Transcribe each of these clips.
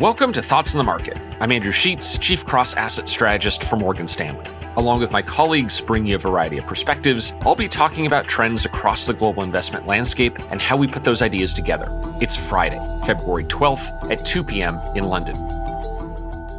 Welcome to Thoughts on the Market. I'm Andrew Sheets, Chief Cross Asset Strategist for Morgan Stanley. Along with my colleagues bringing you a variety of perspectives, I'll be talking about trends across the global investment landscape and how we put those ideas together. It's Friday, February 12th at 2 p.m. in London.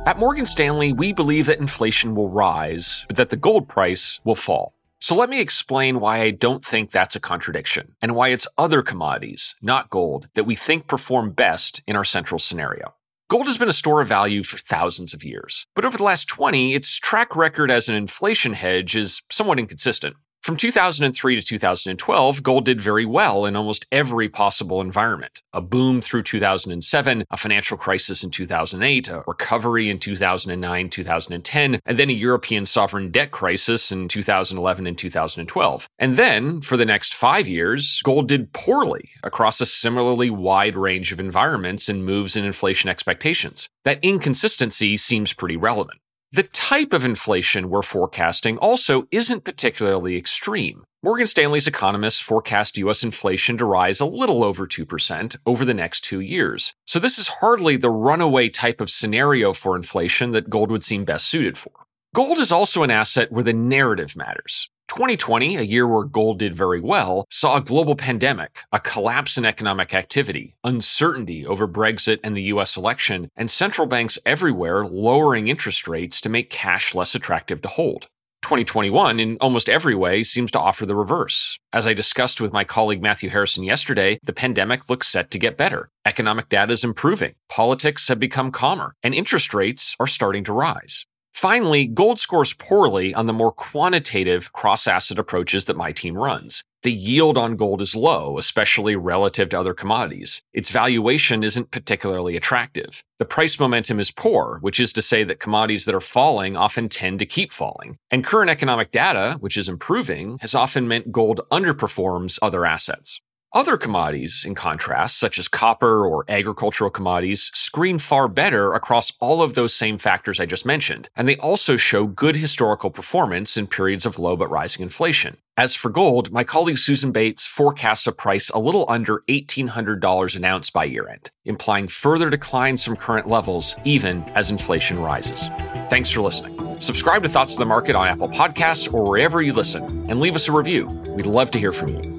At Morgan Stanley, we believe that inflation will rise, but that the gold price will fall. So let me explain why I don't think that's a contradiction and why it's other commodities, not gold, that we think perform best in our central scenario. Gold has been a store of value for thousands of years, but over the last 20, its track record as an inflation hedge is somewhat inconsistent. From 2003 to 2012, gold did very well in almost every possible environment. A boom through 2007, a financial crisis in 2008, a recovery in 2009, 2010, and then a European sovereign debt crisis in 2011 and 2012. And then, for the next five years, gold did poorly across a similarly wide range of environments and moves in inflation expectations. That inconsistency seems pretty relevant. The type of inflation we're forecasting also isn't particularly extreme. Morgan Stanley's economists forecast US inflation to rise a little over 2% over the next two years. So this is hardly the runaway type of scenario for inflation that gold would seem best suited for. Gold is also an asset where the narrative matters. 2020, a year where gold did very well, saw a global pandemic, a collapse in economic activity, uncertainty over Brexit and the US election, and central banks everywhere lowering interest rates to make cash less attractive to hold. 2021, in almost every way, seems to offer the reverse. As I discussed with my colleague Matthew Harrison yesterday, the pandemic looks set to get better. Economic data is improving, politics have become calmer, and interest rates are starting to rise. Finally, gold scores poorly on the more quantitative cross asset approaches that my team runs. The yield on gold is low, especially relative to other commodities. Its valuation isn't particularly attractive. The price momentum is poor, which is to say that commodities that are falling often tend to keep falling. And current economic data, which is improving, has often meant gold underperforms other assets. Other commodities, in contrast, such as copper or agricultural commodities, screen far better across all of those same factors I just mentioned, and they also show good historical performance in periods of low but rising inflation. As for gold, my colleague Susan Bates forecasts a price a little under $1,800 an ounce by year end, implying further declines from current levels even as inflation rises. Thanks for listening. Subscribe to Thoughts on the Market on Apple Podcasts or wherever you listen, and leave us a review. We'd love to hear from you.